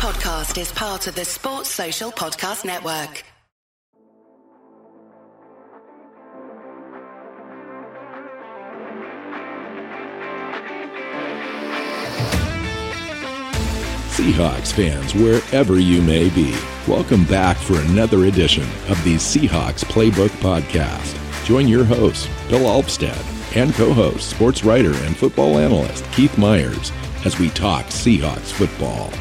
podcast is part of the Sports Social Podcast Network. Seahawks fans, wherever you may be, welcome back for another edition of the Seahawks Playbook Podcast. Join your host, Bill Alvstad, and co host, sports writer and football analyst Keith Myers as we talk Seahawks football.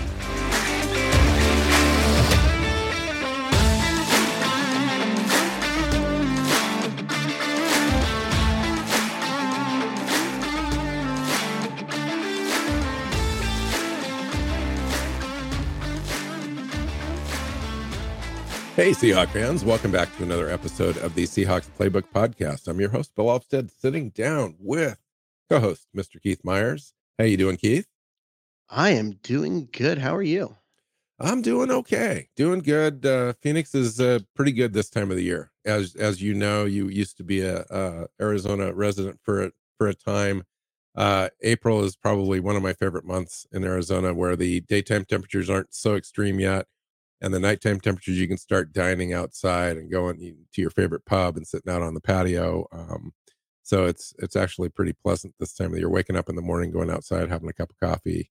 Hey, Seahawk fans, welcome back to another episode of the Seahawks Playbook Podcast. I'm your host, Bill Alvstad, sitting down with co-host Mr. Keith Myers. How you doing, Keith? I am doing good. How are you? I'm doing okay, doing good. Uh, Phoenix is uh, pretty good this time of the year. As as you know, you used to be a, a Arizona resident for a, for a time. Uh, April is probably one of my favorite months in Arizona, where the daytime temperatures aren't so extreme yet and the nighttime temperatures you can start dining outside and going to your favorite pub and sitting out on the patio um, so it's it's actually pretty pleasant this time of year waking up in the morning going outside having a cup of coffee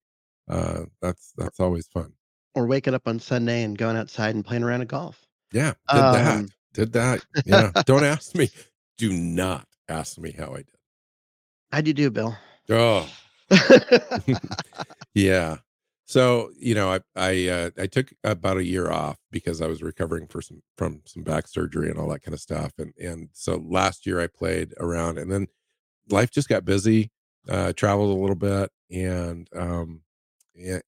uh, that's that's always fun. Or waking up on sunday and going outside and playing around a golf. Yeah did um, that did that yeah don't ask me do not ask me how i did. How'd you do bill? Oh. Yeah so you know, I I uh, I took about a year off because I was recovering for some from some back surgery and all that kind of stuff. And and so last year I played around, and then life just got busy. Uh, traveled a little bit, and um,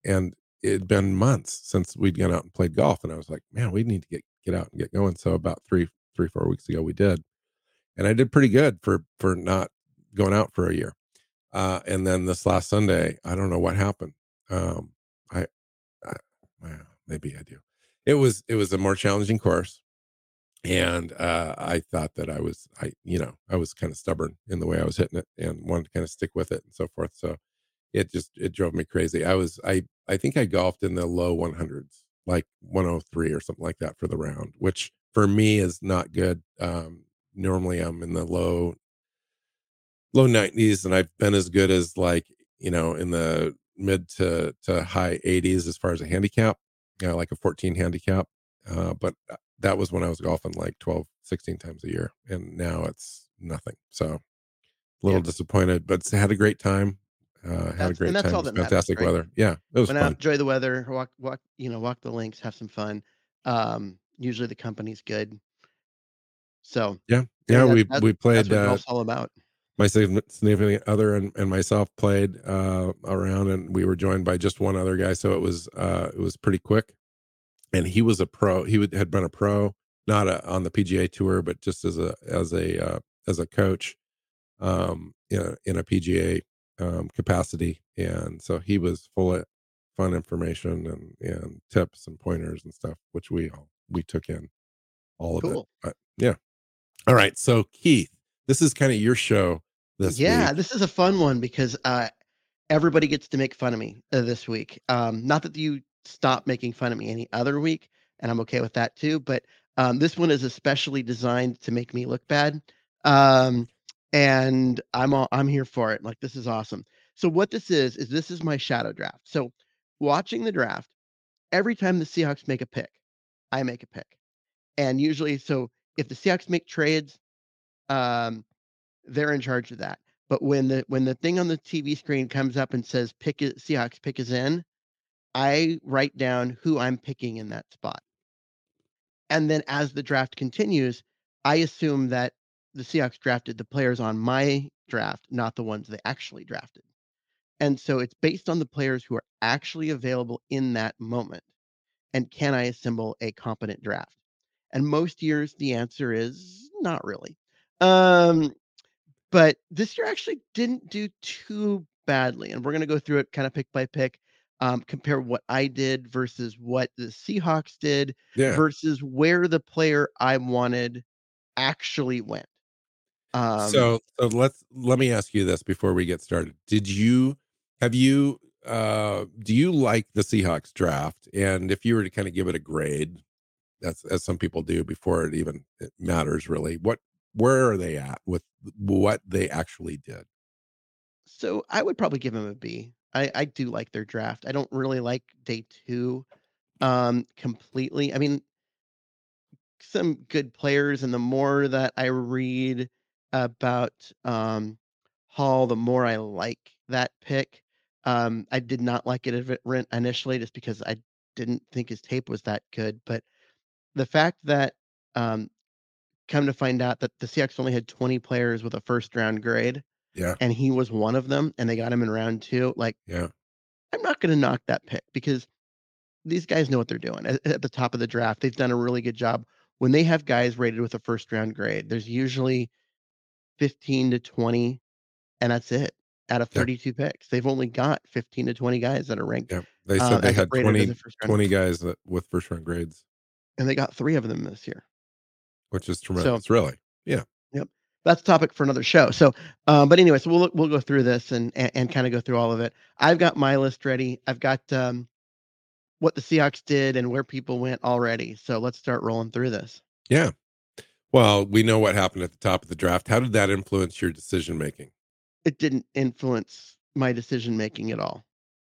and it'd been months since we'd gone out and played golf, and I was like, man, we need to get get out and get going. So about three three four weeks ago we did, and I did pretty good for for not going out for a year. Uh, and then this last Sunday, I don't know what happened. Um, I, I well, maybe I do. It was it was a more challenging course, and uh, I thought that I was I you know I was kind of stubborn in the way I was hitting it and wanted to kind of stick with it and so forth. So it just it drove me crazy. I was I I think I golfed in the low 100s, like 103 or something like that for the round, which for me is not good. Um, normally I'm in the low low 90s, and I've been as good as like you know in the mid to to high 80s as far as a handicap, you know, like a 14 handicap. Uh, but uh, that was when I was golfing like 12, 16 times a year, and now it's nothing. So a little yeah. disappointed, but had a great time. Uh, had that's, a great time. All that Fantastic matters, right? weather. Yeah, it was Went fun. Out, enjoy the weather. Walk, walk. You know, walk the links, have some fun. Um, usually the company's good. So yeah, yeah, we we played. That's what uh, all about my significant other and, and myself played uh, around and we were joined by just one other guy so it was uh, it was pretty quick. And he was a pro he would, had been a pro not a, on the pga tour but just as a as a uh, as a coach um in a, in a pga um, capacity. And so he was full of fun information and and tips and pointers and stuff which we all we took in all of cool. it but yeah. All right. So keith this is kind of your show this yeah, week. this is a fun one because uh, everybody gets to make fun of me uh, this week. Um, not that you stop making fun of me any other week, and I'm okay with that too. But um, this one is especially designed to make me look bad, um, and I'm all, I'm here for it. Like this is awesome. So what this is is this is my shadow draft. So watching the draft, every time the Seahawks make a pick, I make a pick, and usually so if the Seahawks make trades, um, they're in charge of that. But when the when the thing on the TV screen comes up and says pick it, Seahawks pick is in, I write down who I'm picking in that spot. And then as the draft continues, I assume that the Seahawks drafted the players on my draft, not the ones they actually drafted. And so it's based on the players who are actually available in that moment. And can I assemble a competent draft? And most years the answer is not really. Um, but this year actually didn't do too badly. And we're going to go through it kind of pick by pick, um, compare what I did versus what the Seahawks did yeah. versus where the player I wanted actually went. Um, so, so let's let me ask you this before we get started. Did you have you uh, do you like the Seahawks draft? And if you were to kind of give it a grade, that's as some people do before it even it matters really. What where are they at with what they actually did? So I would probably give them a B. I, I do like their draft. I don't really like day two um completely. I mean, some good players, and the more that I read about um Hall, the more I like that pick. Um, I did not like it initially just because I didn't think his tape was that good. But the fact that um come to find out that the Seahawks only had 20 players with a first round grade Yeah, and he was one of them and they got him in round two, like yeah, I'm not going to knock that pick because these guys know what they're doing at, at the top of the draft. They've done a really good job. When they have guys rated with a first round grade, there's usually 15 to 20, and that's it out of Yeah. 32 picks. They've only got 15 to 20 guys that are ranked, yeah. They uh, they had rated 20, a 20 guys that, with first round grades, and they got three of them this year. Which is tremendous, really. Yeah. Yep. That's a topic for another show. So, um, but anyway, so we'll we'll go through this and and, and kind of go through all of it. I've got my list ready. I've got um, what the Seahawks did and where people went already. So let's start rolling through this. Yeah. Well, we know what happened at the top of the draft. How did that influence your decision making? It didn't influence my decision making at all.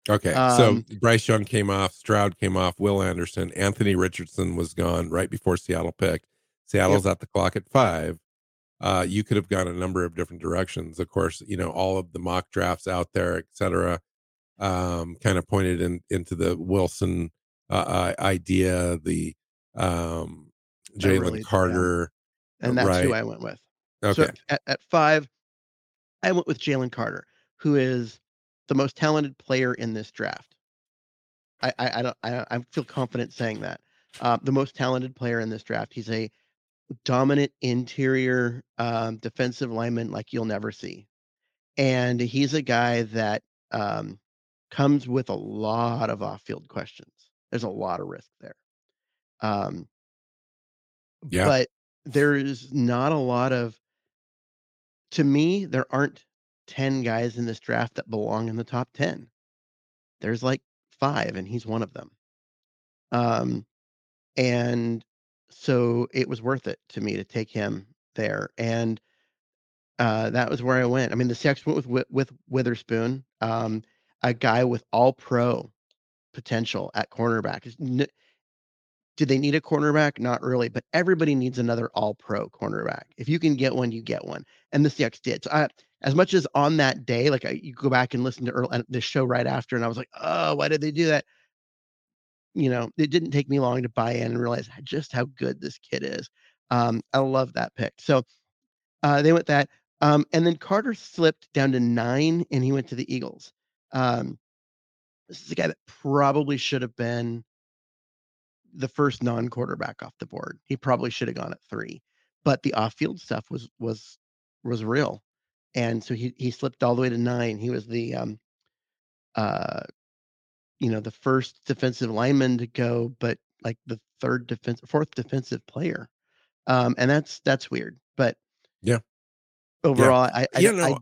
Okay. so Um, Bryce Young came off, Stroud came off, Will Anderson, Anthony Richardson was gone right before Seattle picked. Seattle's at the clock at five. Uh, you could have gone a number of different directions. Of course, you know, all of the mock drafts out there, et cetera, um, kind of pointed in, into the Wilson uh, uh, idea, the um, Jalen really. Carter. and that's who. I went with. Okay. So at, at five, I went with Jalen Carter, who is the most talented player in this draft. I I, I don't I, I feel confident saying that. Uh, the most talented player in this draft. He's a dominant interior um, defensive lineman like you'll never see, and he's a guy that um, comes with a lot of off-field questions. There's a lot of risk there. Um, Yeah. but there is not a lot of to me there aren't 10 guys in this draft that belong in the top 10 there's like five and he's one of them um and so it was worth it to me to take him there and uh that was where i went i mean the Seahawks went with with witherspoon um a guy with all pro potential at cornerback do they need a cornerback? Not really, but everybody needs another all pro cornerback. If you can get one, you get one. And the Seahawks did. So I, as much as on that day, like I, you go back and listen to early, the show right after, and I was like, oh, why did they do that? You know, it didn't take me long to buy in and realize just how good this kid is. Um, I love that pick. So uh, they went that. Um, and then Carter slipped down to nine and he went to the Eagles. Um, this is a guy that probably should have been the first non-quarterback off the board. He probably should have gone at three, but the off-field stuff was was was real, and so he he slipped all the way to nine. He was the um, uh, you know, the first defensive lineman to go, but like the third defense, fourth defensive player, um, and that's that's weird. But Yeah. overall, I I, You don't- I know-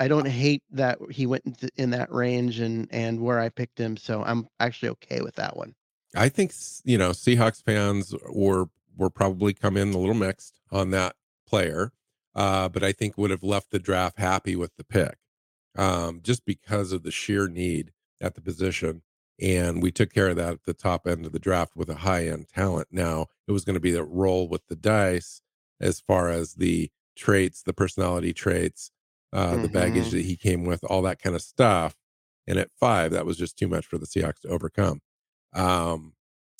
I don't hate that he went in that range and and where I picked him, so I'm actually okay with that one. I think you know Seahawks fans were were probably come in a little mixed on that player, uh, but I think would have left the draft happy with the pick, um, just because of the sheer need at the position. And we took care of that at the top end of the draft with a high end talent. Now it was going to be the roll with the dice as far as the traits, the personality traits, uh, the baggage Mhm. that he came with, all that kind of stuff. And at five, that was just too much for the Seahawks to overcome um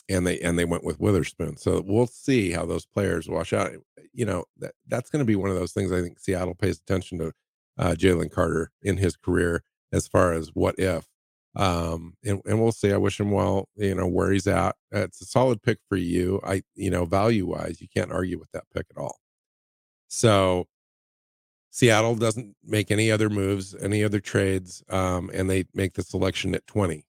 and they and they went with witherspoon so we'll see how those players wash out you know that that's going to be one of those things i think seattle pays attention to uh jalen carter in his career as far as what if um and, and we'll see i wish him well you know where he's at it's a solid pick for you i you know value wise you can't argue with that pick at all so seattle doesn't make any other moves any other trades um and they make the selection at 20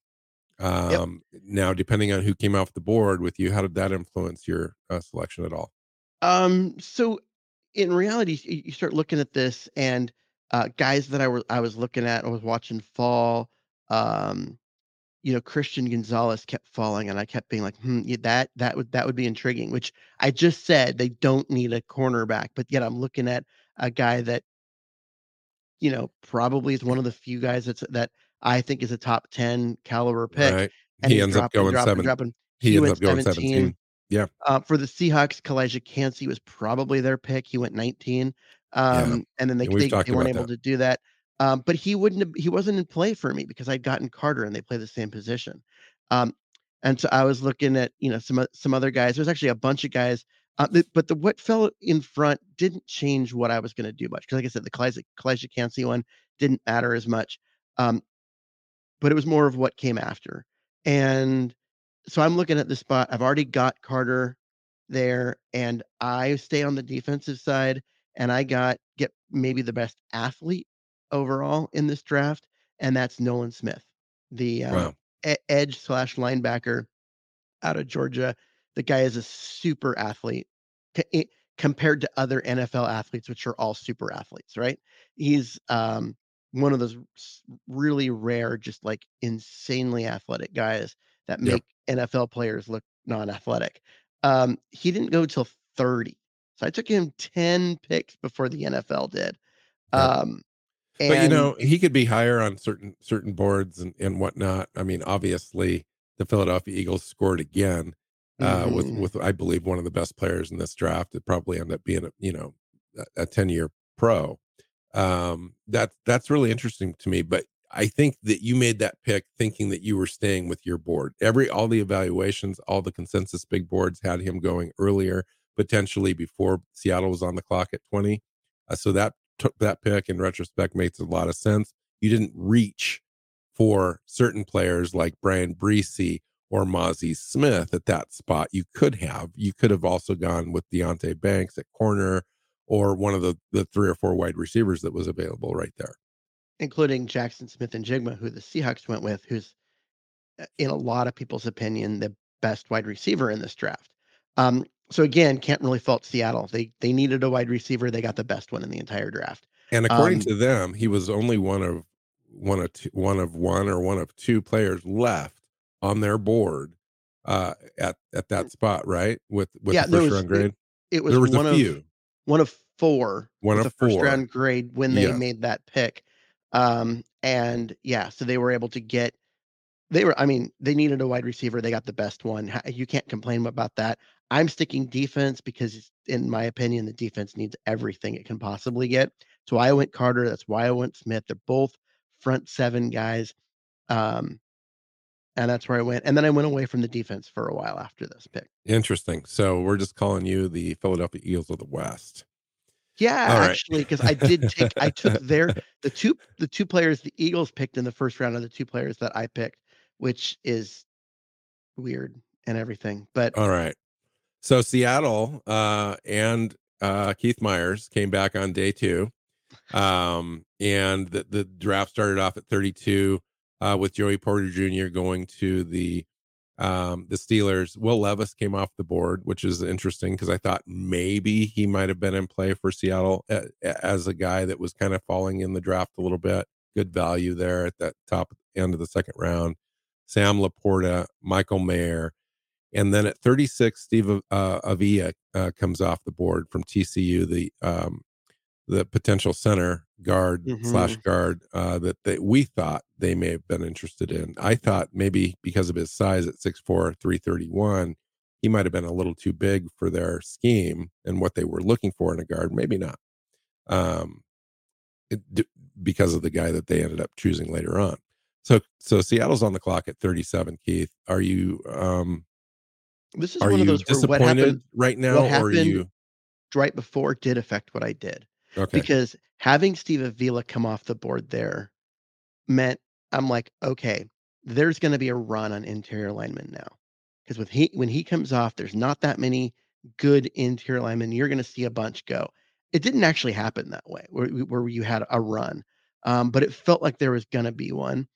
um, Now, depending on who came off the board with you, how did that influence your uh, selection at all? Um, so in reality, you you start looking at this and uh, guys that I were I was looking at, I was watching fall. Um, you know, Christian Gonzalez kept falling, and I kept being like, "Hmm, yeah, that that would that would be intriguing." Which I just said they don't need a cornerback, but yet I'm looking at a guy that, you know, probably is one of the few guys that's that I think is a top 10 caliber pick, Right. and He ends up going dropping, seven. dropping. He ends up going 17. Yeah. Uh, for the Seahawks, Calijah Kancey was probably their pick. He went 19. Um, and then they, And they, they weren't able to do that. Um, but he wouldn't have, he wasn't in play for me because I'd gotten Carter and they play the same position. Um, and so I was looking at, you know, some some other guys. There's actually a bunch of guys, uh, but the what fell in front didn't change what I was going to do much. Because like I said, the Calijah, Kancey one didn't matter as much. Um, but it was more of what came after. And so I'm looking at the spot. I've already got Carter there, and I stay on the defensive side, and I got get maybe the best athlete overall in this draft, and that's Nolan Smith, the um, Wow. e- edge slash linebacker out of Georgia. The guy is a super athlete c- compared to other NFL athletes, which are all super athletes, right? He's um, one of those really rare, just like insanely athletic guys that Yep. make NFL players look non-athletic. Um, he didn't go till 30. So I took him 10 picks before the NFL did. Yep. Um, But you know, he could be higher on certain certain boards and, and whatnot. I mean, obviously the Philadelphia Eagles scored again uh, with Mhm. with I believe one of the best players in this draft. It probably end up being a you know a ten year pro. Um, that that's really interesting to me. But I think that you made that pick thinking that you were staying with your board. Every all the evaluations, all the consensus big boards had him going earlier, potentially before Seattle was on the clock at twenty. Uh, so that took that pick in retrospect makes a lot of sense. You didn't reach for certain players like Bryan Bresee or Mazi Smith at that spot. You could have. You could have also gone with Deonte Banks at corner or one of the, the three or four wide receivers that was available right there. including Jaxon Smith-Njigba, who the Seahawks went with, who's uh, in a lot of people's opinion the best wide receiver in this draft. Um, so again, can't really fault Seattle. They they needed a wide receiver. They got the best one in the entire draft. And according Um, to them, he was only one of one of two, one of one or one of two players left on their board uh, at at that spot, right? With with Yeah, the first was- round grade, It was, there was one of one of four. One of the first round grade when they Yes. made that pick. Um, and yeah, so they were able to get. They were. I mean, they needed a wide receiver. They got the best one. You can't complain about that. I'm sticking defense because, in my opinion, the defense needs everything it can possibly get. So I went Carter. That's why I went Smith. They're both front seven guys. Um, and that's where I went. And then I went away from the defense for a while after this pick. Interesting. So we're just calling you the Philadelphia Eagles of the West. Yeah, All right. actually, because I did take I took their the two the two players the Eagles picked in the first round are the two players that I picked, which is weird and everything. But All right. So Seattle uh, and uh, Keith Myers came back on day two. Um, and the, the draft started off at 32 uh, with Joey Porter Jr. going to the um, the Steelers. Will Levis came off the board, which is interesting because I thought maybe he might have been in play for Seattle as a guy that was kind of falling in the draft a little bit. Good value there at that top end of the second round. Sam LaPorta, Michael Mayer, and then at 36, Steve uh, Avila uh, comes off the board from TCU, the um, the potential center guard slash guard uh, that they, we thought they may have been interested in. I thought maybe because of his size at 6'4", 331, he might have been a little too big for their scheme and what they were looking for in a guard. Maybe not, um, it, d- because of the guy that they ended up choosing later on. So so Seattle's on the clock at 37. Keith, are you um, this is are one of those disappointed happened right now, or are you right before did affect what I did. okay? Because having Steve Avila come off the board there meant I'm like, okay, there's going to be a run on interior linemen now. Because with he when he comes off, there's not that many good interior linemen. You're going to see a bunch go. It didn't actually happen that way, where where you had a run, um, but it felt like there was going to be one.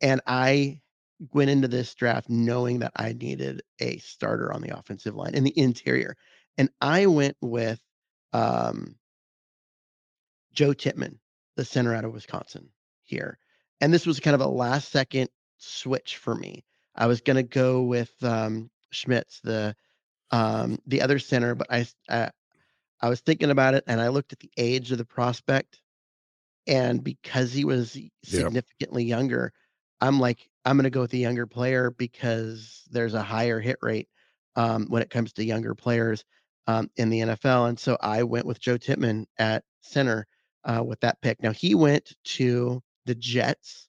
And I went into this draft knowing that I needed a starter on the offensive line in the interior, and I went with um, Joe Tippmann, the center out of Wisconsin here. and this was kind of a last second switch for me. I was gonna go with um, Schmitz, the um, the other center, but I uh, I was thinking about it, and I looked at the age of the prospect, and because he was significantly younger, I'm like, I'm gonna go with the younger player because there's a higher hit rate um, when it comes to younger players um, in the NFL, and so I went with Joe Tippmann at center uh, with that pick. Now he went to the Jets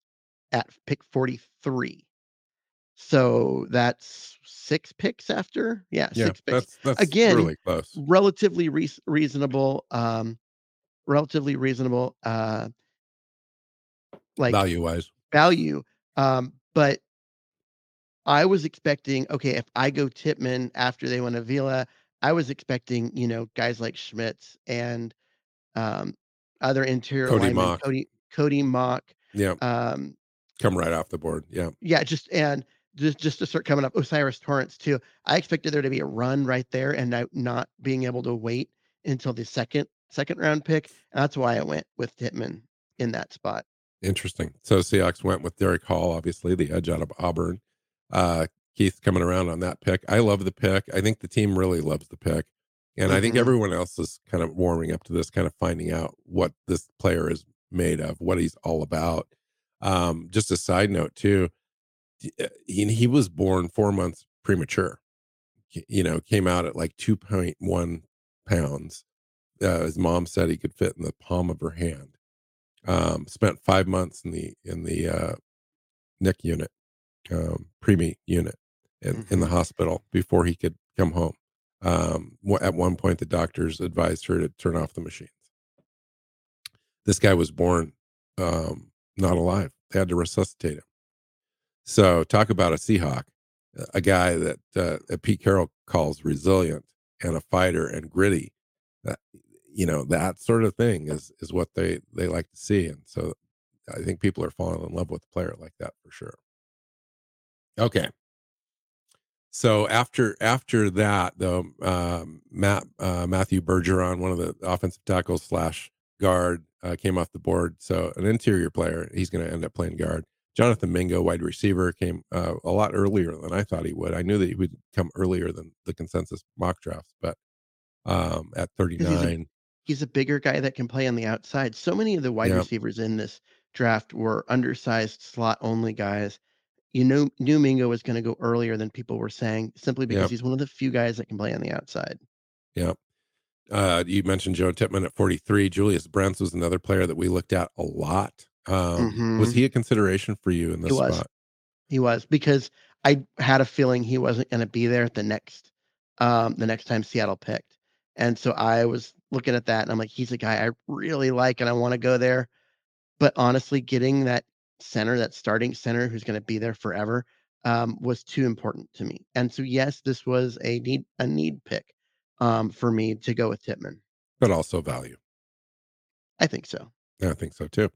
at pick 43. So that's six picks after. Yeah, Yeah, six picks. that's that's Again, really close. Relatively reas reasonable, um, relatively reasonable, uh like Value wise. value. Um, but I was expecting, okay, if I go Tippmann after they went Avila, I was expecting, you know, guys like Schmitz and um, other interior Cody linemen, Mauch. Cody Cody Mauch, Yeah, um, come right off the board. Yeah. yeah, just and just just to start coming up, O'Cyrus Torrence too. I expected there to be a run right there, and I, not being able to wait until the second second round pick. And that's why I went with Tippmann in that spot. Interesting. So Seahawks went with Derick Hall, obviously the edge out of Auburn. Uh, Keith coming around on that pick. I love the pick. I think the team really loves the pick. And I think Mhm. everyone else is kind of warming up to this, kind of finding out what this player is made of, what he's all about. Um, just a side note too, he, he was born four months premature. You know, came out at like 2.1 pounds. Uh, his mom said he could fit in the palm of her hand. Um, spent five months in the in the uh, NIC unit, um, preemie unit, in, in the Mhm. hospital before he could come home. Um, at one point, the doctors advised her to turn off the machines. This guy was born um, not alive. They had to resuscitate him. So, talk about a Seahawk, a guy that uh, that Pete Carroll calls resilient and a fighter and gritty. You know that sort of thing is is what they they like to see, and so I think people are falling in love with a player like that for sure. Okay. So after after that, though, um, Matt uh, Matthew Bergeron, one of the offensive tackles slash guard, uh, came off the board. So an interior player, he's going to end up playing guard. Jonathan Mingo, wide receiver, came uh, a lot earlier than I thought he would. I knew that he would come earlier than the consensus mock drafts, but um, at 39, He's a bigger guy that can play on the outside. So many of the wide Yeah. receivers in this draft were undersized slot only guys. You know, knew Mingo was going to go earlier than people were saying, simply because Yep. he's one of the few guys that can play on the outside. Yeah. Uh, you mentioned Joe Tippmann at 43. Julius Brents was another player that we looked at a lot. Um, Was Mhm. he a consideration for you in this was. spot? He was because I had a feeling he wasn't going to be there at the next um the next time Seattle picked. And so I was looking at that and I'm like he's a guy I really like and I want to go there. But honestly getting that center, that starting center who's going to be there forever um was too important to me. And so yes, this was a need a need pick um for me to go with Tippmann. But also value. I think so. I think so too.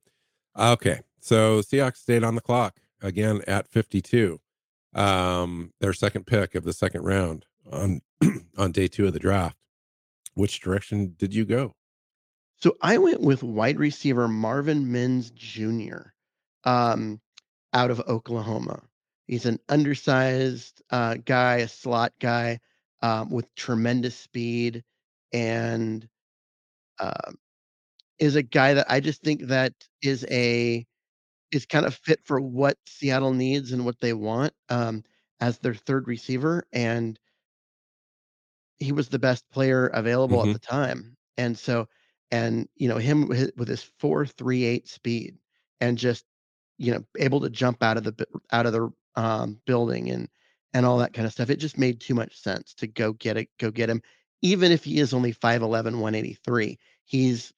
Okay. So Seahawks stayed on the clock again at 52. Um, their second pick of the second round on on day two of the draft. Which direction did you go? So I went with wide receiver Marvin Mims Jr. Um, out of Oklahoma. He's an undersized uh, guy, a slot guy um, with tremendous speed, and um, is a guy that I just think that is a is kind of fit for what Seattle needs and what they want um, as their third receiver. And he was the best player available Mhm. at the time. And so, and you know, him with his four three eight speed and just you know able to jump out of the out of the um, building and and all that kind of stuff. It just made too much sense to go get it, go get him, even if he is only 5'11", 183. He's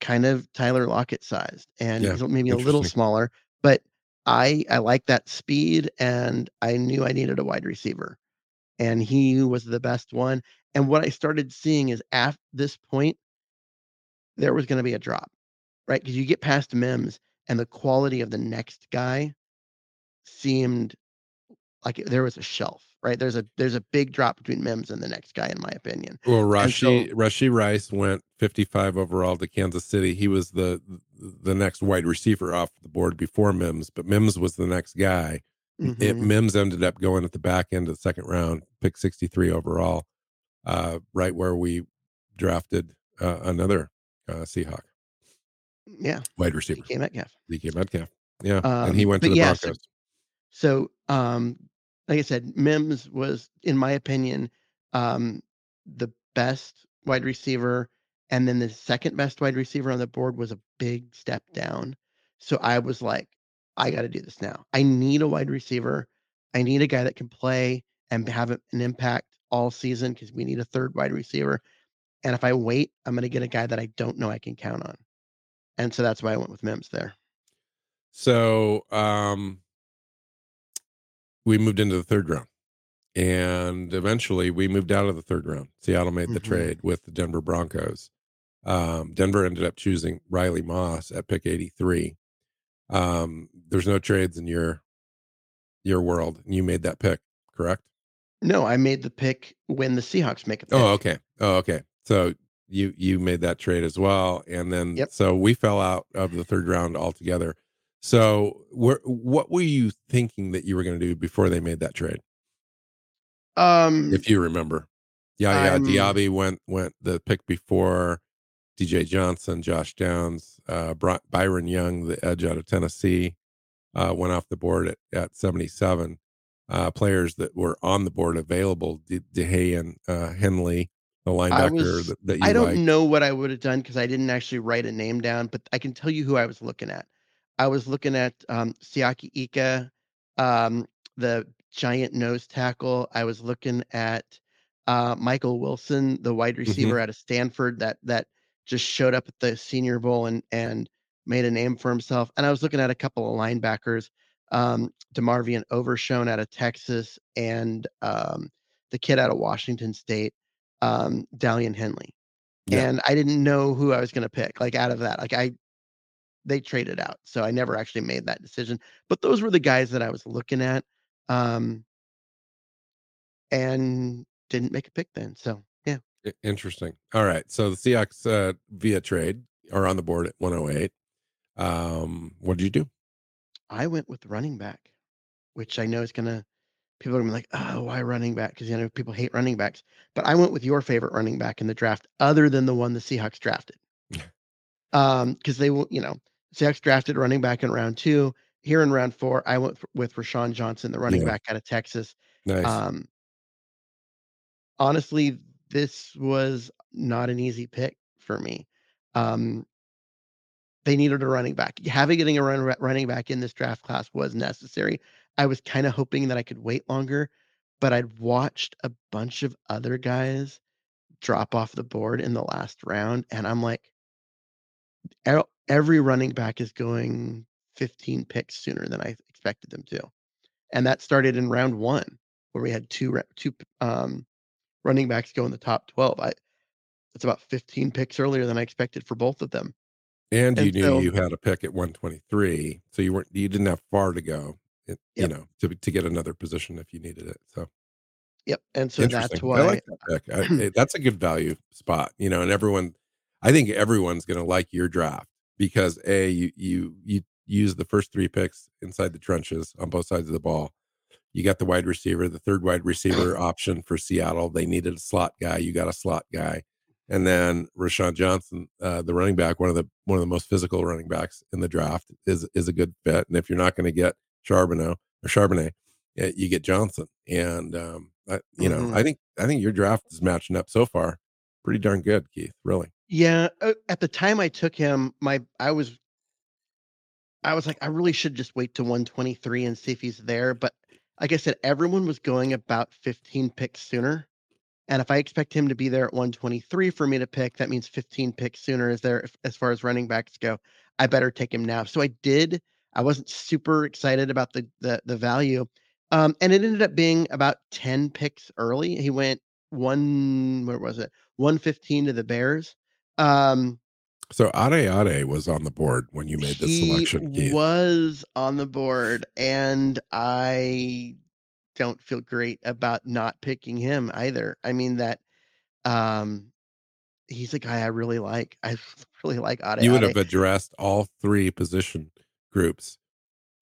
kind of Tyler Lockett sized, and Yeah, maybe a little smaller, but I I like that speed, and I knew I needed a wide receiver and he was the best one. And what I started seeing is at this point, there was going to be a drop, right? Because you get past Mims, and the quality of the next guy seemed like there was a shelf, right? There's a there's a big drop between Mims and the next guy, in my opinion. Well, Rashee so, Rashee Rice went 55 overall to Kansas City. He was the the next wide receiver off the board before Mims, but Mims was the next guy. Mm-hmm. It, Mims ended up going at the back end of the second round, pick 63 overall, uh, right where we drafted uh, another uh, Seahawk. Yeah, wide receiver, DK Metcalf. DK Metcalf. Yeah, um, and he went to the yeah, Broncos. So, so, um, like I said, Mims was, in my opinion, um, the best wide receiver, and then the second best wide receiver on the board was a big step down. So I was like, I got to do this now. I need a wide receiver. I need a guy that can play and have an impact all season because we need a third wide receiver. And if I wait, I'm going to get a guy that I don't know I can count on. And so that's why I went with Mims there. So um, we moved into the third round. And eventually we moved out of the third round. Seattle made the mm-hmm. trade with the Denver Broncos. Um, Denver ended up choosing Riley Moss at pick 83. Um, there's no trades in your your world, and you made that pick, correct? No, I made the pick when the Seahawks make a pick. Oh, okay. Oh, okay. So you you made that trade as well, and then yep. so we fell out of the third round altogether. So, where, what were you thinking that you were going to do before they made that trade? Um, if you remember, yeah, yeah, Diaby went went the pick before DJ Johnson, Josh Downs, uh, Byron Young, the edge out of Tennessee, uh, went off the board at, at 77. Uh, players that were on the board available, De- DeHay and uh, Henley, the linebacker was, that, that, you I don't liked. know what I would have done because I didn't actually write a name down, but I can tell you who I was looking at. I was looking at um, Siaki Ika, um, the giant nose tackle. I was looking at uh, Michael Wilson, the wide mm-hmm. receiver mm-hmm. out of Stanford that that just showed up at the Senior Bowl and and made a name for himself. And I was looking at a couple of linebackers, um, DeMarvion Overshown out of Texas and um, the kid out of Washington State, um, Daiyan Henley. Yeah. And I didn't know who I was going to pick. Like out of that, like I they traded out. So I never actually made that decision. But those were the guys that I was looking at. Um, and didn't make a pick then. So. Interesting. All right. So the Seahawks uh, via trade are on the board at 108. Um, what did you do? I went with running back, which I know is gonna people are gonna be like, oh, why running back? Because you know people hate running backs. But I went with your favorite running back in the draft, other than the one the Seahawks drafted. um, because they will, you know, Seahawks drafted running back in round two. Here in round four, I went with Roschon Johnson, the running yeah. back out of Texas. Nice. Um, honestly, this was not an easy pick for me. Um, they needed a running back. Having getting a run, running back in this draft class was necessary. I was kind of hoping that I could wait longer, but I'd watched a bunch of other guys drop off the board in the last round, and I'm like, every running back is going 15 picks sooner than I expected them to. And that started in round one, where we had two two um, running backs go in the top 12. I it's about 15 picks earlier than I expected for both of them. And, and you knew you had a pick at 123, so you weren't you didn't have far to go, you yep. know, to to get another position if you needed it. So Yep. And so that's why I like that pick. I, that's a good value spot, you know, and everyone I think everyone's going to like your draft because a you you you use the first three picks inside the trenches on both sides of the ball. You got the wide receiver, the third wide receiver option for Seattle. They needed a slot guy. You got a slot guy, and then Roschon Johnson, uh, the running back, one of the one of the most physical running backs in the draft, is is a good fit. And if you're not going to get Charbonneau or Charbonnet, you get Johnson. And um, I, you know, mm-hmm. I think I think your draft is matching up so far pretty darn good, Keith. Really. Yeah, uh, at the time I took him, my I was I was like, I really should just wait to 123 and see if he's there. But like I said, everyone was going about 15 picks sooner. And if I expect him to be there at 123 for me to pick, that means 15 picks sooner is there as far as running backs go. I better take him now. So I did. I wasn't super excited about the the, the value. Um, and it ended up being about 10 picks early. He went one, where was it? 115 to the Bears. Um, so Ade Ade was on the board when you made the selection. Keith. was on the board, and I don't feel great about not picking him either. I mean that um he's a guy I really like. I really like Ade. You would Ade. have addressed all three position groups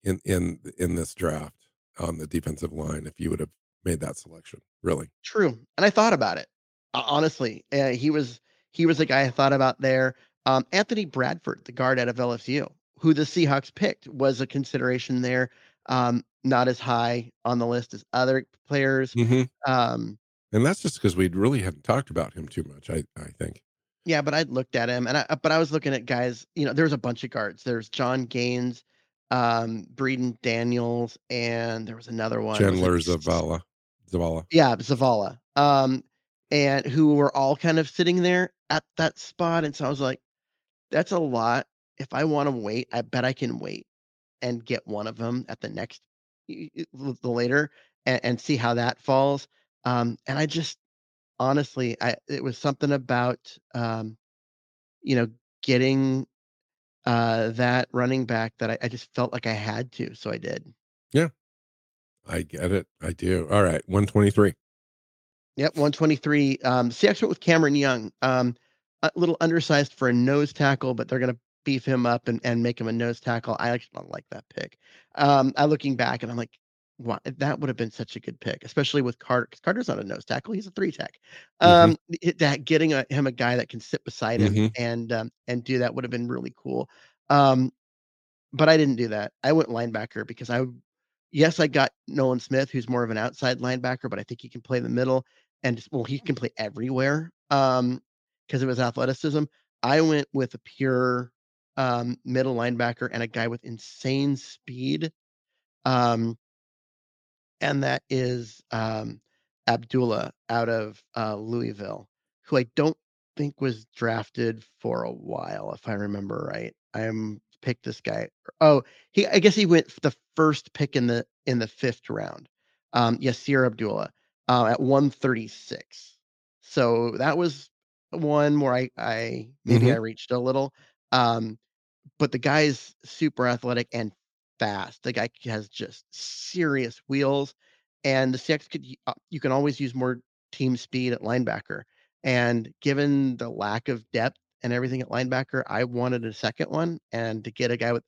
in in in this draft on the defensive line if you would have made that selection. Really, True, and I thought about it. Honestly, uh, he was he was a guy I thought about there. Um, Anthony Bradford, the guard out of LSU, who the Seahawks picked, was a consideration there. Um, not as high on the list as other players. mm-hmm. Um, and that's just because we really hadn't talked about him too much. I I think. yeah, but I'd looked at him, and I but I was looking at guys. You know, there's a bunch of guards. There's Jon Gaines, um, Braeden Daniels, and there was another one. Chandler S- Zavala. Zavala. Yeah, Zavala. Um, and who were all kind of sitting there at that spot. And so I was like, that's a lot. If I want to wait, I bet I can wait and get one of them at the next the later and, and see how that falls. Um, and I just honestly, I it was something about um, you know, getting uh that running back that I, I just felt like I had to, so I did. Yeah, I get it. I do. All right, one twenty three. Yep, 123. Um, Seahawks went with Cameron Young. Um, a little undersized for a nose tackle, but they're going to beef him up and, and make him a nose tackle. I actually don't like that pick. Um, I looking back and I'm like, wow, that would have been such a good pick, especially with Carter. Because Carter's not a nose tackle; he's a three tech. Um, it- that getting a, him a guy that can sit beside him Mhm. and um, and do that would have been really cool. Um, but I didn't do that. I went linebacker because I, yes, I got Nolan Smith, who's more of an outside linebacker, but I think he can play the middle and just- well, he can play everywhere um, because of his athleticism. I went with a pure um, middle linebacker and a guy with insane speed, um, and that is um, Abdullah out of uh, Louisville, who I don't think was drafted for a while, if I remember right. I am picked this guy. Oh, he I guess he went the first pick in the in the fifth round. Um, Yasir Abdullah uh, at 136. So that was one where I I maybe Mhm. I reached a little. Um, but the guy is super athletic and fast. The guy has just serious wheels, and the Seahawks could uh, you can always use more team speed at linebacker. And given the lack of depth and everything at linebacker, I wanted a second one, and to get a guy with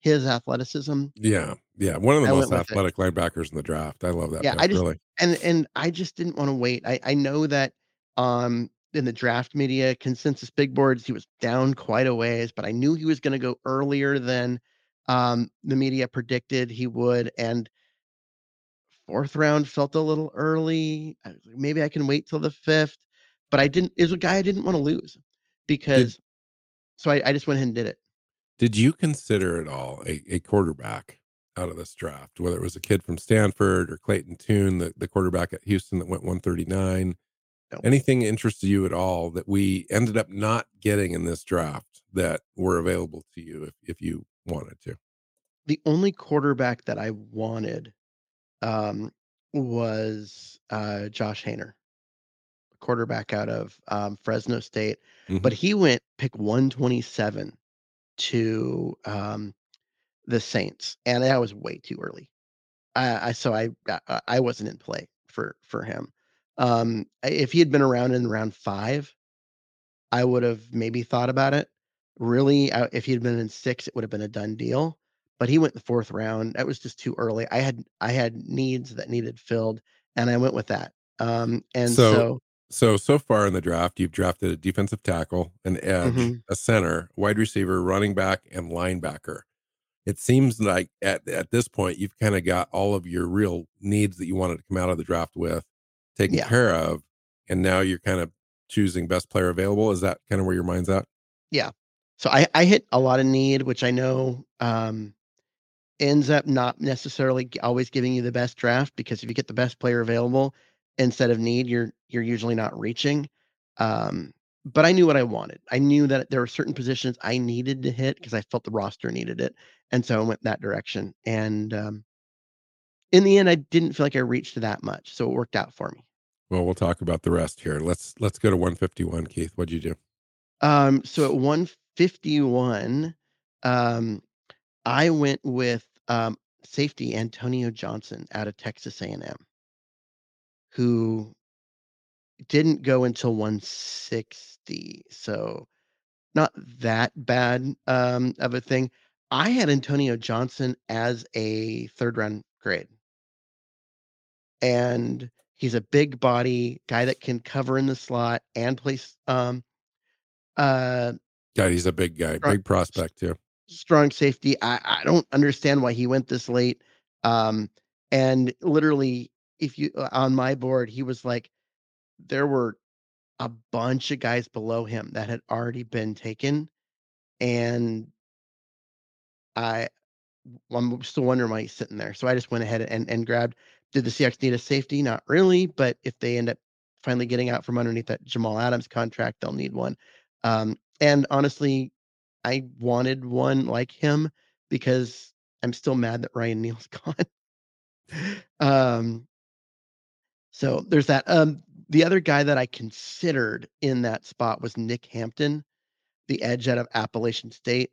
his athleticism, Yeah, yeah. One of the I most went with it. athletic linebackers in the draft. I love that. Yeah, pick, I just- really. and and I just didn't want to wait. I I know that um in the draft media consensus big boards he was down quite a ways, but I knew he was going to go earlier than um the media predicted he would and fourth round felt a little early. I was like, Maybe I can wait till the fifth, but I didn't. It was a guy I didn't want to lose because so I, I just went ahead and did it. Did you consider at all a, a quarterback out of this draft, whether it was a kid from Stanford or Clayton Tune, the, the quarterback at Houston that went 139? No. Anything interested you at all that we ended up not getting in this draft that were available to you if, if you wanted to? the only quarterback that I wanted um, was uh, Josh Haener, quarterback out of um, Fresno State. But Mhm. he went pick 127 to um, the Saints, and that was way too early. I, I so I I- I wasn't in play for for him. Um, if he had been around in round five, I would have maybe thought about it. Really, uh, if he had been in six, it would have been a done deal. But he went the fourth round. That was just too early. I had I had needs that needed filled, and I went with that. Um, and So- so, So, so far in the draft, you've drafted a defensive tackle, an edge, Mhm. a center, wide receiver, running back, and linebacker. It seems like at, at this point, you've kind of got all of your real needs that you wanted to come out of the draft with taken Yeah. care of. And now you're kind of choosing best player available. Is that kind of where your mind's at? Yeah. So I I hit a lot of need, which I know um, ends up not necessarily always giving you the best draft because if you get the best player available instead of need, you're you're usually not reaching. Um, but I knew what I wanted. I knew that there were certain positions I needed to hit because I felt the roster needed it, and so I went that direction. And um, in the end, I didn't feel like I reached that much, so it worked out for me. Well, we'll talk about the rest here. Let's let's go to 151, Keith. What'd you do? Um, so at 151, um, I went with um, safety Antonio Johnson out of Texas A&M, who didn't go until 160. So not that bad um, of a thing. I had Antonio Johnson as a third round grade. And he's a big body guy that can cover in the slot and place um uh God, he's a big guy, Strong- big prospect too. strong safety. I, I don't understand why he went this late. Um and literally if you uh, on my board, he was like there were a bunch of guys below him that had already been taken. And I I'm still wondering why he's sitting there. So I just went ahead and, and grabbed. Did the Seahawks need a safety? Not really, but if they end up finally getting out from underneath that Jamal Adams contract, they'll need one. Um, and honestly, I wanted one like him because I'm still mad that Ryan Neal's gone. um, so there's that. Um, the other guy that I considered in that spot was Nick Hampton, the edge out of Appalachian State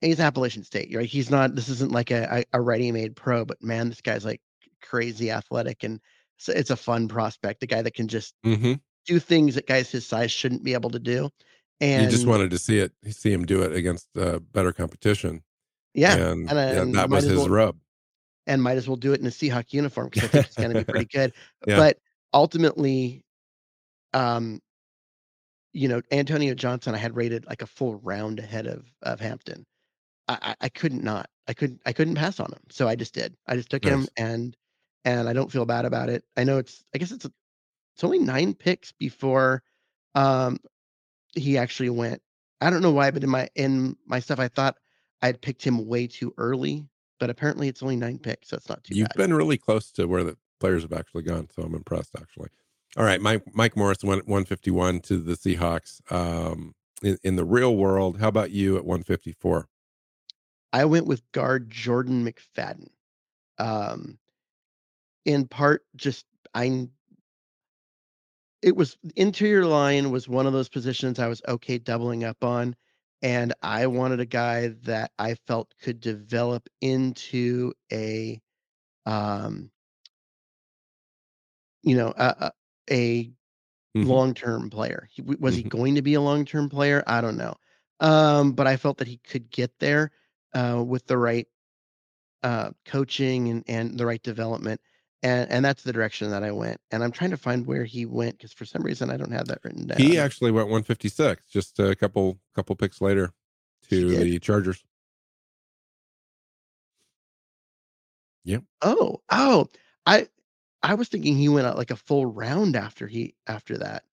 he's Appalachian State, right? He's not. This isn't like a a ready-made pro, but man, this guy's like crazy athletic, and so it's a fun prospect. The guy that can just hmm do things that guys his size shouldn't be able to do. And you just wanted to see it, see him do it against uh, better competition. yeah, and, and, yeah, and that was as his well- rub. and might as well do it in a Seahawk uniform because I think it's going to be pretty good. Yeah. But ultimately, um, you know, Antonio Johnson, I had rated like a full round ahead of of Hampton. I, I, couldn't not. I couldn't. I couldn't pass on him. So I just did. I just took him, and and I don't feel bad about it. I know it's. I guess it's. It's only nine picks before, um, he actually went. I don't know why, but in my in my stuff, I thought I had picked him way too early. But apparently, it's only nine picks, so it's not too You've bad. been really close to where the players have actually gone, so I'm impressed actually. All right, Mike Mike Morris went 151 to the Seahawks. Um, in, in the real world, how about you at 154? I went with guard Jordan McFadden. Um, in part, just I. It was interior line was one of those positions I was okay doubling up on, and I wanted a guy that I felt could develop into a, um, you know, a a, Mhm. long-term player. He, was he Mhm. going to be a long-term player? I don't know. Um, but I felt that he could get there uh, with the right uh, coaching and, and the right development. And, and that's the direction that I went. And I'm trying to find where he went because for some reason I don't have that written down. He actually went 156, just a couple couple picks later to the Chargers. Yep. Oh, oh, I I was thinking he went out like a full round after he after that.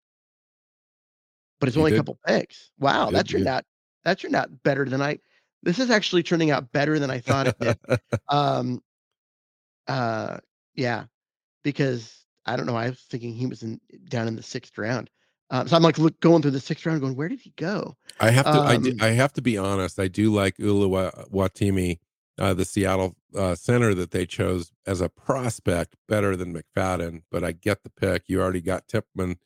But it's He only did. a couple picks. Wow, He that did, turned yeah. out that turned out better than I this is actually turning out better than I thought it did. um uh yeah because i don't know i was thinking he was in down in the sixth round um, so i'm like look, going through the sixth round going where did he go I have to. I, do, Um, I have to be honest. I do like Ulu Watimi, uh, the Seattle uh, center that they chose as a prospect, better than McFadden. But I get the pick. You already got Tippmann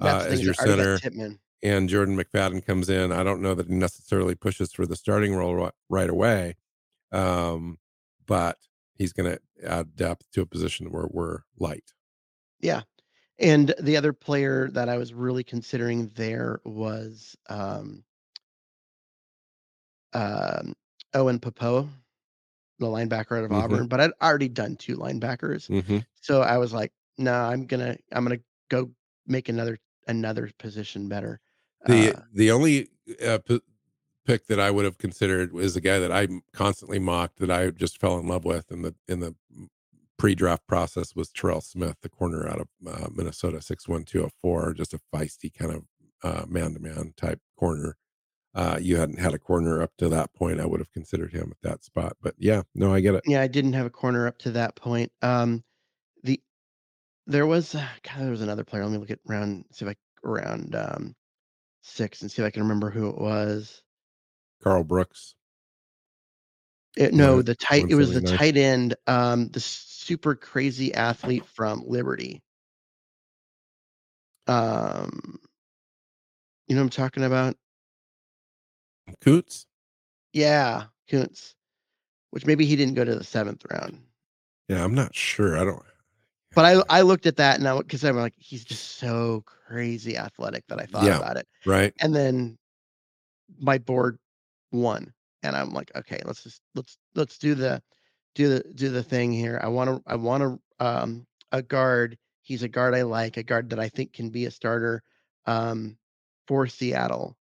uh, as your center, Tippmann. And Jordan McFadden comes in. I don't know that he necessarily pushes for the starting role ri- right away, um, but he's going to add depth to a position where we're light. yeah and the other player that i was really considering there was um um owen Pappoe, the linebacker out of Mhm. auburn but i'd already done two linebackers hmm so i was like no i'm gonna i'm gonna go make another another position better The Uh, the only uh, p- pick that I would have considered is a guy that I constantly mocked that I just fell in love with in the in the pre-draft process was Terrell Smith, the corner out of uh, Minnesota, six one two zero four, just a feisty kind of uh, man-to-man type corner. Uh, you hadn't had a corner up to that point. I would have considered him at that spot, but yeah, no, I get it. Yeah, I didn't have a corner up to that point. Um, the there was uh, God, there was another player. Let me look at round, see if I round um six and see if I can remember who it was. Karl Brooks. It, no, the tight. It was the 179. tight end. Um, the super crazy athlete from Liberty. Um, you know what I'm talking about? Coots. Yeah, Kuntz. which maybe he didn't go to the seventh round. Yeah, I'm not sure. I don't. But I I looked at that and I because I'm like he's just so crazy athletic that I thought Yeah. about it, Right. and then my board won, and I'm like, okay, let's just let's let's do the do the do the thing here. I want to I want to um a guard. He's a guard I like, a guard that I think can be a starter um for Seattle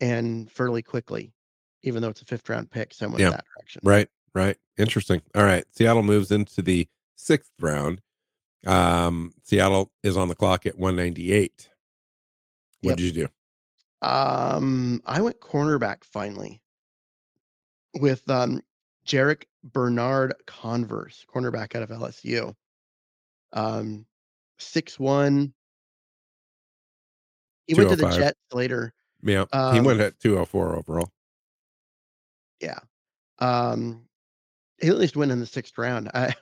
and fairly quickly, even though it's a fifth round pick. So I went Yeah. that direction. Right. Right. Interesting. All right. Seattle moves into the sixth round. Um, Seattle is on the clock at 198. What Yep. did you do? Um, I went cornerback finally with um Jarrick Bernard Converse, cornerback out of LSU. Um, six one. He went to the 205. Jets later. Yeah. he Um, went at 204 overall. Yeah. Um, he at least went in the sixth round. I,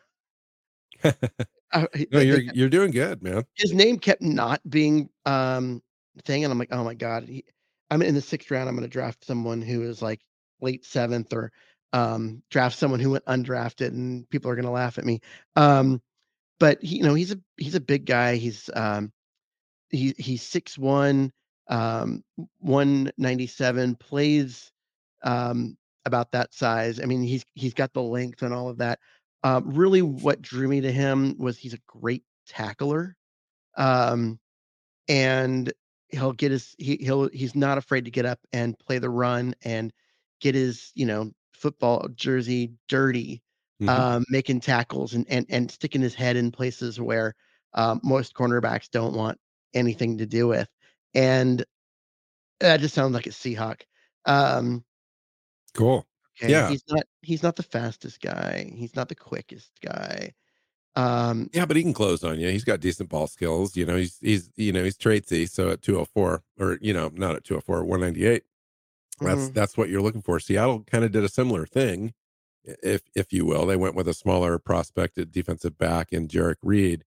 I no, you're you're doing good, man. his name kept not being um thing, and I'm like, oh my god, he, I'm in the sixth round. I'm going to draft someone who is like late seventh, or um draft someone who went undrafted, and people are going to laugh at me. Um, but he, you know, he's a he's a big guy. He's um he he's six one, um, one ninety seven. Plays um about that size. I mean, he's he's got the length and all of that. Uh, really, what drew me to him was he's a great tackler um, and he'll get his he, he'll he's not afraid to get up and play the run and get his you know football jersey dirty Mhm. um, making tackles and, and and sticking his head in places where um, most cornerbacks don't want anything to do with and that just sounds like a seahawk um cool. okay Yeah. he's not he's not the fastest guy he's not the quickest guy um Yeah, but he can close on you. He's got decent ball skills. You know, he's he's you know he's traitsy. So at 204, or you know, not at 204, 198. That's mhm. that's what you're looking for. Seattle kind of did a similar thing, if if you will. They went with a smaller prospected defensive back in Jerrick Reed,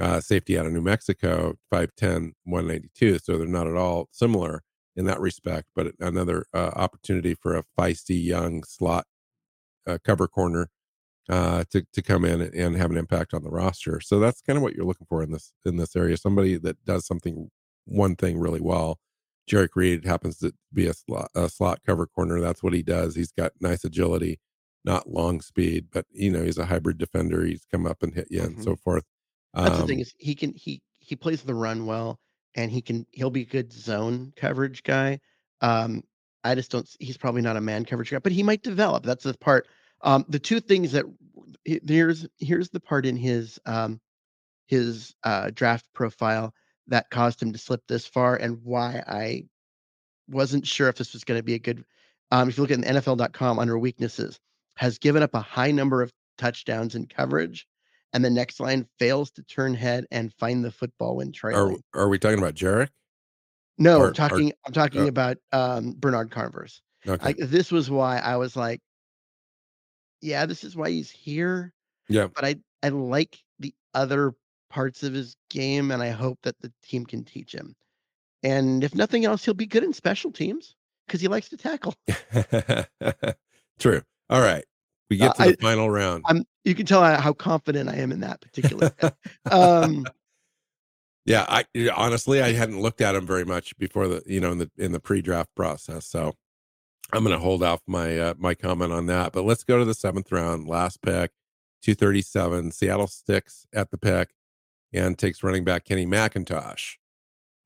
uh, safety out of New Mexico, 5'10, 192. So they're not at all similar in that respect, but another uh, opportunity for a feisty young slot uh, cover corner uh, to to come in and have an impact on the roster. So that's kind of what you're looking for in this in this area. Somebody that does something one thing really well. Jerry Reed happens to be a slot, a slot cover corner. That's what he does. He's got nice agility, not long speed, but you know he's a hybrid defender. He's come up and hit you and so forth. That's the thing Um, is he can he he plays the run well, and he can he'll be a good zone coverage guy. Um, I just don't. He's probably not a man coverage guy, but he might develop. That's the part. Um, the two things that here's here's the part in his um his uh draft profile that caused him to slip this far, and why I wasn't sure if this was going to be a good. Um, if you look at the NFL.com under weaknesses, has given up a high number of touchdowns in coverage, and the next line fails to turn head and find the football when are trailing. are we talking about Jarek? no, or- I'm talking. I'm talking uh, about um, Bernard Converse. Okay. Like this was why I was like, yeah, this is why he's here. yeah. But I I like the other parts of his game, and I hope that the team can teach him. And if nothing else, he'll be good in special teams because he likes to tackle. True. All right. We get Uh, to I- the final round. I'm. You can tell how confident I am in that particular. um, Yeah, I honestly I hadn't looked at him very much before the you know in the in the pre-draft process. So I'm going to hold off my uh, my comment on that. But let's go to the seventh round, last pick, 237. Seattle sticks at the pick and takes running back Kenny McIntosh.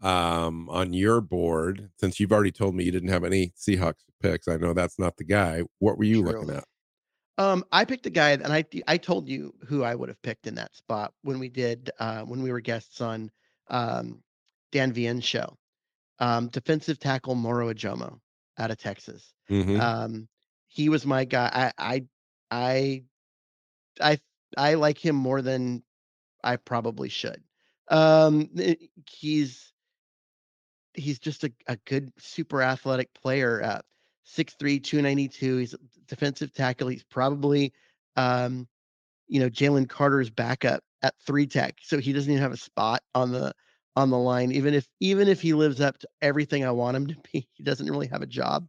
Um, on your board, since you've already told me you didn't have any Seahawks picks, I know that's not the guy. What were you True. looking at? Um, I picked a guy, and I I told you who I would have picked in that spot when we did uh, when we were guests on um, Dan Vian's show. Um, defensive tackle Moro Ojomo out of Texas. Mhm. Um, he was my guy. I I I I I like him more than I probably should. Um, he's he's just a, a good super athletic player. Uh, 6'3", 292. He's a defensive tackle. He's probably um, you know, Jalen Carter's backup at three tech. So he doesn't even have a spot on the on the line. Even if even if he lives up to everything I want him to be, he doesn't really have a job.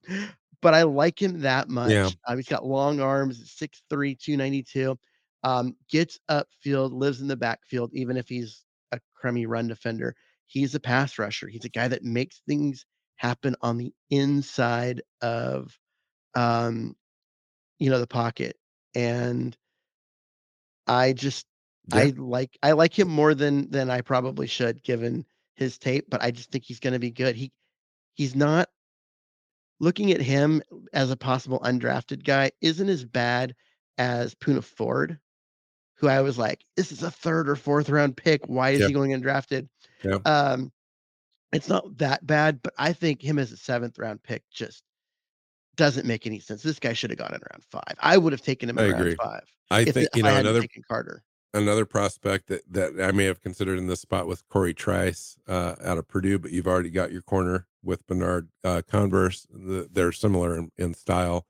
but I like him that much. Yeah. Um, he's got long arms, 6'3", 292. Um, gets upfield, lives in the backfield, even if he's a crummy run defender. He's a pass rusher. He's a guy that makes things happen on the inside of, um, you know, the pocket. And I just Yeah. I like I like him more than than I probably should given his tape, but I just think he's going to be good. He he's not looking at him as a possible undrafted guy isn't as bad as Puna Ford, who I was like, this is a third or fourth round pick. Why is Yeah. he going undrafted? Yeah. Um, it's not that bad, but I think him as a seventh round pick just doesn't make any sense. This guy should have gone in round five. I would have taken him in I round agree. five. I think you know another Carter. Another prospect that that I may have considered in this spot with Corey Trice uh, out of Purdue, but you've already got your corner with Bernard uh, Converse. The, they're similar in, in style.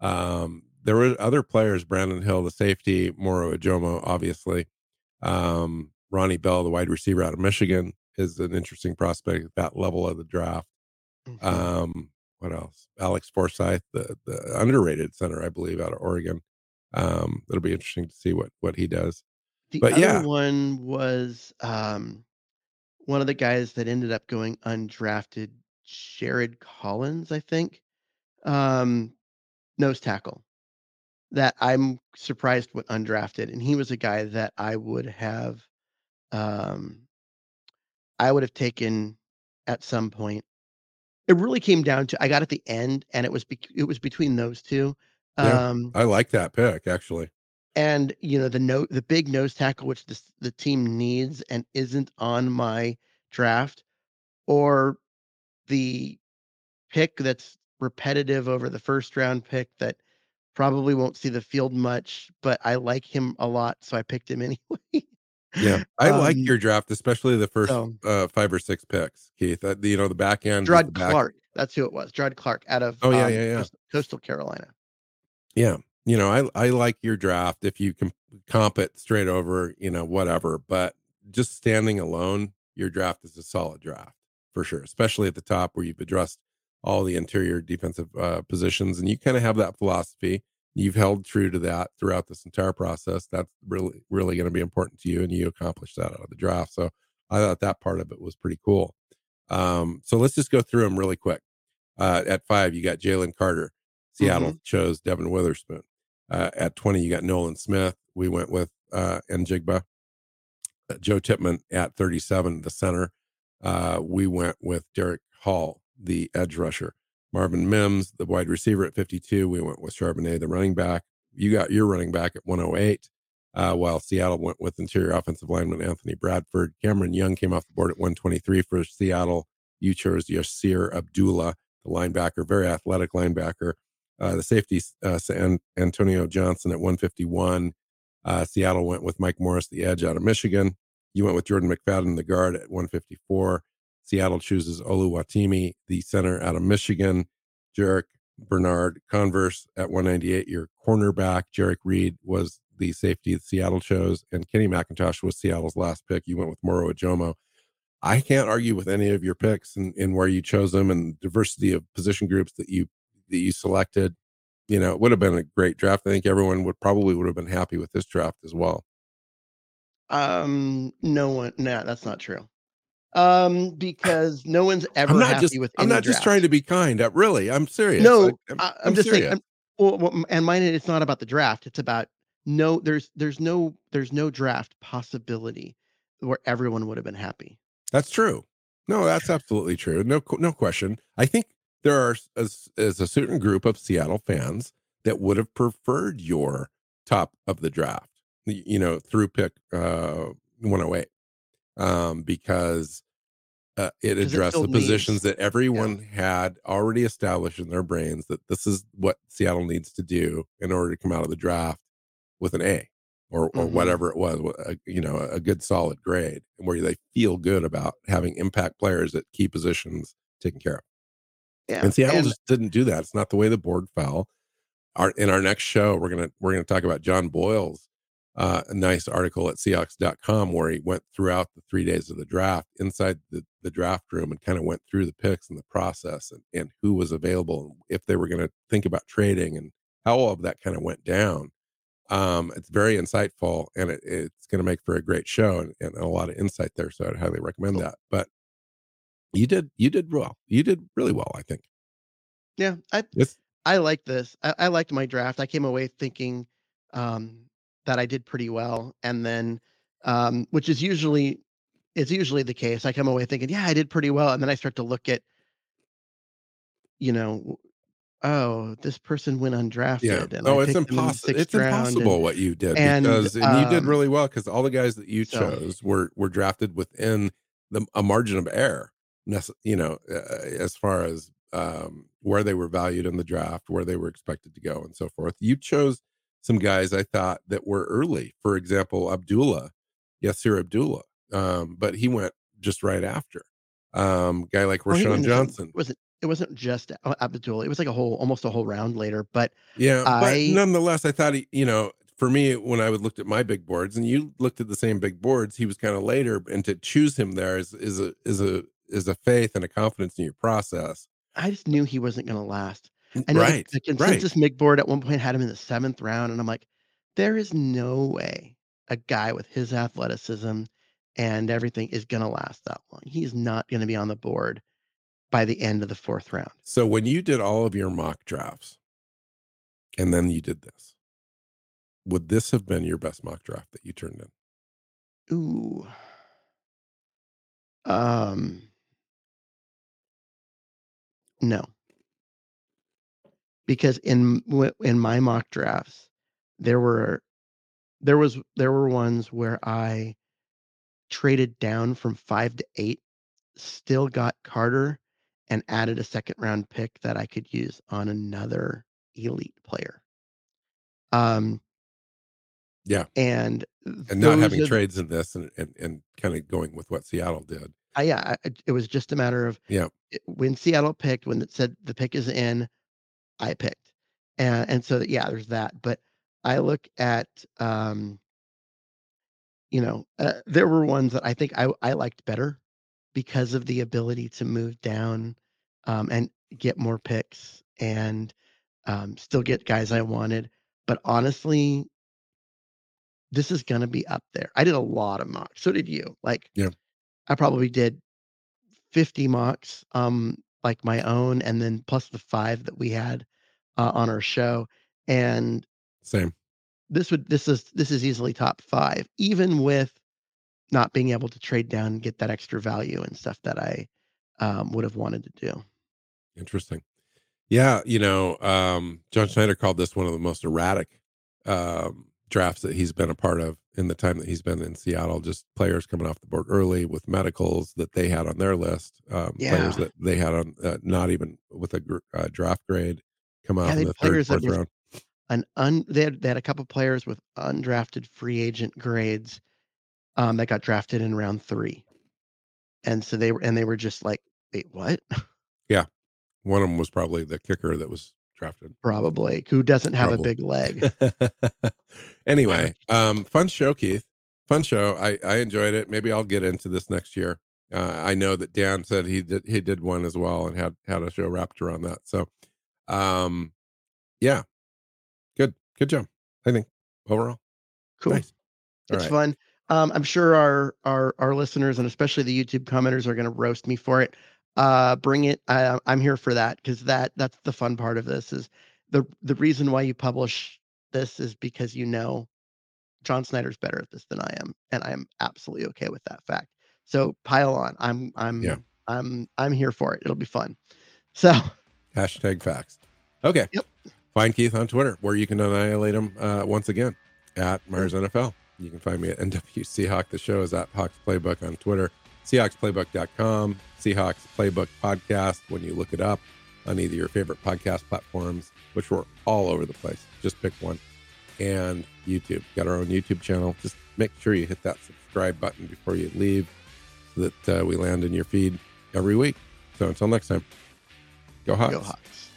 Um, there were other players: Brandon Hill, the safety, Moro Ojomo, obviously. Um, Ronnie Bell, the wide receiver out of Michigan, is an interesting prospect at that level of the draft. Mhm. Um, what else? Alex Forsyth, the the underrated center, I believe, out of Oregon. Um, it'll be interesting to see what what he does. The But other yeah. one was um, one of the guys that ended up going undrafted, Jared Collins, I think. Um, nose tackle that I'm surprised went undrafted, and he was a guy that I would have, um, I would have taken at some point. It really came down to I got at the end, and it was bec it was between those two. Yeah. Um, I like that pick actually. And you know the note the big nose tackle which the, the team needs and isn't on my draft or the pick that's repetitive over the first round pick that probably won't see the field much but i like him a lot so i picked him anyway Yeah, I like Um, your draft, especially the first so- uh, five or six picks, Keith. Uh, you know, the back end. gerard the back- clark that's who it was gerard clark out of Oh, yeah, um, yeah, yeah. Coast- coastal carolina Yeah, you know, I I like your draft if you can comp it straight over, you know, whatever. But just standing alone, your draft is a solid draft for sure, especially at the top where you've addressed all the interior defensive uh, positions, and you kind of have that philosophy. You've held true to that throughout this entire process. That's really really going to be important to you, and you accomplished that out of the draft. So I thought that part of it was pretty cool. Um, so let's just go through them really quick. Uh, at five, you got Jalen Carter. Seattle chose Devon Witherspoon. Uh, at 20, you got Nolan Smith. We went with uh, Njigba. Uh, Joe Tippmann at 37, the center. Uh, we went with Derick Hall, the edge rusher. Marvin Mims, the wide receiver at 52. We went with Charbonnet, the running back. You got your running back at 108, uh, while Seattle went with interior offensive lineman Anthony Bradford. Cameron Young came off the board at 123 for Seattle. You chose Yasir Abdullah, the linebacker, very athletic linebacker. Uh, the safety, uh, San Antonio Johnson at 151. Uh, Seattle went with Mike Morris, the edge out of Michigan. You went with Jordan McFadden, the guard at 154. Seattle chooses Oluwatimi, the center out of Michigan. Jarrick Bernard Converse at 198, your cornerback. Jerrick Reed was the safety that Seattle chose. And Kenny McIntosh was Seattle's last pick. You went with Moro Ojomo. I can't argue with any of your picks and, and where you chose them and diversity of position groups that you that you selected. You know, it would have been a great draft. I think everyone would probably would have been happy with this draft as well. um no one no that's not true um because no one's ever I'm not happy just with I'm not just trying to be kind. Uh, really, I'm serious. No, I, I'm, I, I'm, I'm just serious. saying. Well, well, and mine, it's not about the draft. It's about no. There's there's no there's no draft possibility where everyone would have been happy. That's true. No, that's absolutely true. No, no question. I think there are as as a certain group of Seattle fans that would have preferred your top of the draft. You know, through pick uh, 108, um, because uh, it addressed the filled positions needs. that everyone had already established in their brains that this is what Seattle needs to do in order to come out of the draft with an A or or Mhm. whatever it was, a, you know, a good solid grade, where they feel good about having impact players at key positions taken care of. Yeah, And Seattle and- just didn't do that. It's not the way the board fell. Our in our next show, we're gonna we're gonna talk about John Boyle's uh, a nice article at Seahawks.com where he went throughout the three days of the draft inside the, the draft room and kind of went through the picks and the process and, and who was available and if they were going to think about trading and how all of that kind of went down. Um, it's very insightful and it, it's going to make for a great show and, and, a lot of insight there. So I'd highly recommend that. But you did, you did well. You did really well, I think. Yeah, I It's I like this. I, I liked my draft. I came away thinking um, that I did pretty well, and then um, which is usually it's usually the case. I come away thinking, yeah, I did pretty well, and then I start to look at, you know, oh, this person went undrafted. yeah. And I Oh, it's picked them impossible. It's and- impossible what you did and, because and you did um, really well because all the guys that you so- chose were were drafted within the a margin of error. You know, as far as um, where they were valued in the draft, where they were expected to go, and so forth. You chose some guys I thought that were early. For example, Abdullah, Yasir Abdullah, um, but he went just right after. Um, guy like Roschon went- Johnson. It wasn't it wasn't just uh, Abdullah. It was like a whole almost a whole round later. But Yeah, but I- nonetheless, I thought he, you know, for me, when I would looked at my big boards, and you looked at the same big boards, he was kind of later, and to choose him there is is a is a is a faith and a confidence in your process. I just knew he wasn't going to last. I know right, the, right. consensus MIG board at one point had him in the seventh round, and I'm like, there is no way a guy with his athleticism and everything is going to last that long. He's not going to be on the board by the end of the fourth round. So when you did all of your mock drafts, and then you did this, would this have been your best mock draft that you turned in? Ooh. Um. No. Because in in my mock drafts, there were there was there were ones where I traded down from five to eight, still got Carter, and added a second round pick that I could use on another elite player. Um. Yeah. And And not having are- trades in this, and and, and kind of going with what Seattle did. I, yeah, I, it was just a matter of Yeah. when Seattle picked, when it said the pick is in, I picked, and and so yeah, there's that. But I look at, um, you know, uh, there were ones that I think I I liked better because of the ability to move down, um, and get more picks and um, still get guys I wanted. But honestly, this is gonna be up there. I did a lot of mocks. So did you. Like, Yeah. I probably did 50 mocks, um, like my own, and then plus the five that we had uh, on our show. And Same. this would this is this is easily top five, even with not being able to trade down and get that extra value and stuff that I um, would have wanted to do. Interesting. Yeah, you know, um, John Schneider called this one of the most erratic um, drafts that he's been a part of in the time that he's been in Seattle. Just players coming off the board early with medicals that they had on their list, um, players that they had on uh, not even with a gr- uh, draft grade come out Yeah, in the third, fourth round. An un they had they had a couple players with undrafted free agent grades um, that got drafted in round three, and so they were and they were just like, wait, what? Yeah, one of them was probably the kicker that was drafted. Probably who doesn't have Probably. a big leg. anyway, um, fun show, Keith. Fun show. I I enjoyed it. Maybe I'll get into this next year. Uh, I know that Dan said he did he did one as well and had had a show wrapped around that. So, um, yeah, good good job. I think overall, Cool. nice. It's right. fun. Um, I'm sure our our our listeners and especially the YouTube commenters are going to roast me for it. Uh, bring it. I, I'm here for that because that that's the fun part of this is the the reason why you publish this is because you know John Schneider's better at this than I am, and I am absolutely okay with that fact. So pile on. I'm I'm Yeah. I'm I'm here for it. It'll be fun. So Hashtag facts. Okay. Yep. Find Keith on Twitter where you can annihilate him uh, once again at Myers NFL. You can find me at NWC Hawk. The show is at Hawks Playbook on Twitter, SeahawksPlaybook.com, Seahawks Playbook Podcast. When you look it up on either your favorite podcast platforms, which we're all over the place, just pick one, and YouTube. Got our own YouTube channel. Just make sure you hit that subscribe button before you leave so that uh, we land in your feed every week. So until next time, go Hawks. go Hawks.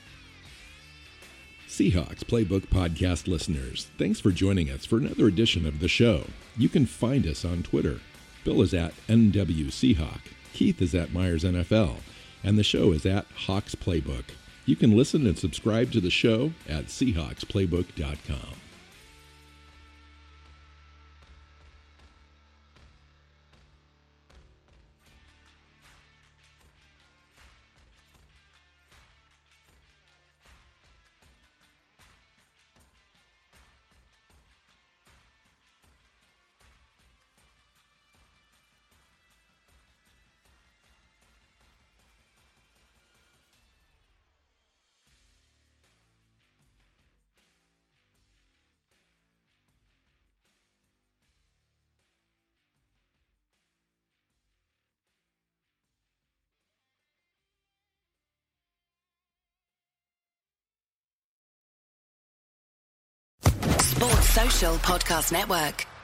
Seahawks Playbook Podcast listeners, thanks for joining us for another edition of the show. You can find us on Twitter. Bill is at NW Seahawk, Keith is at Myers NFL, and the show is at Hawks Playbook. You can listen and subscribe to the show at SeahawksPlaybook.com. Podcast Network.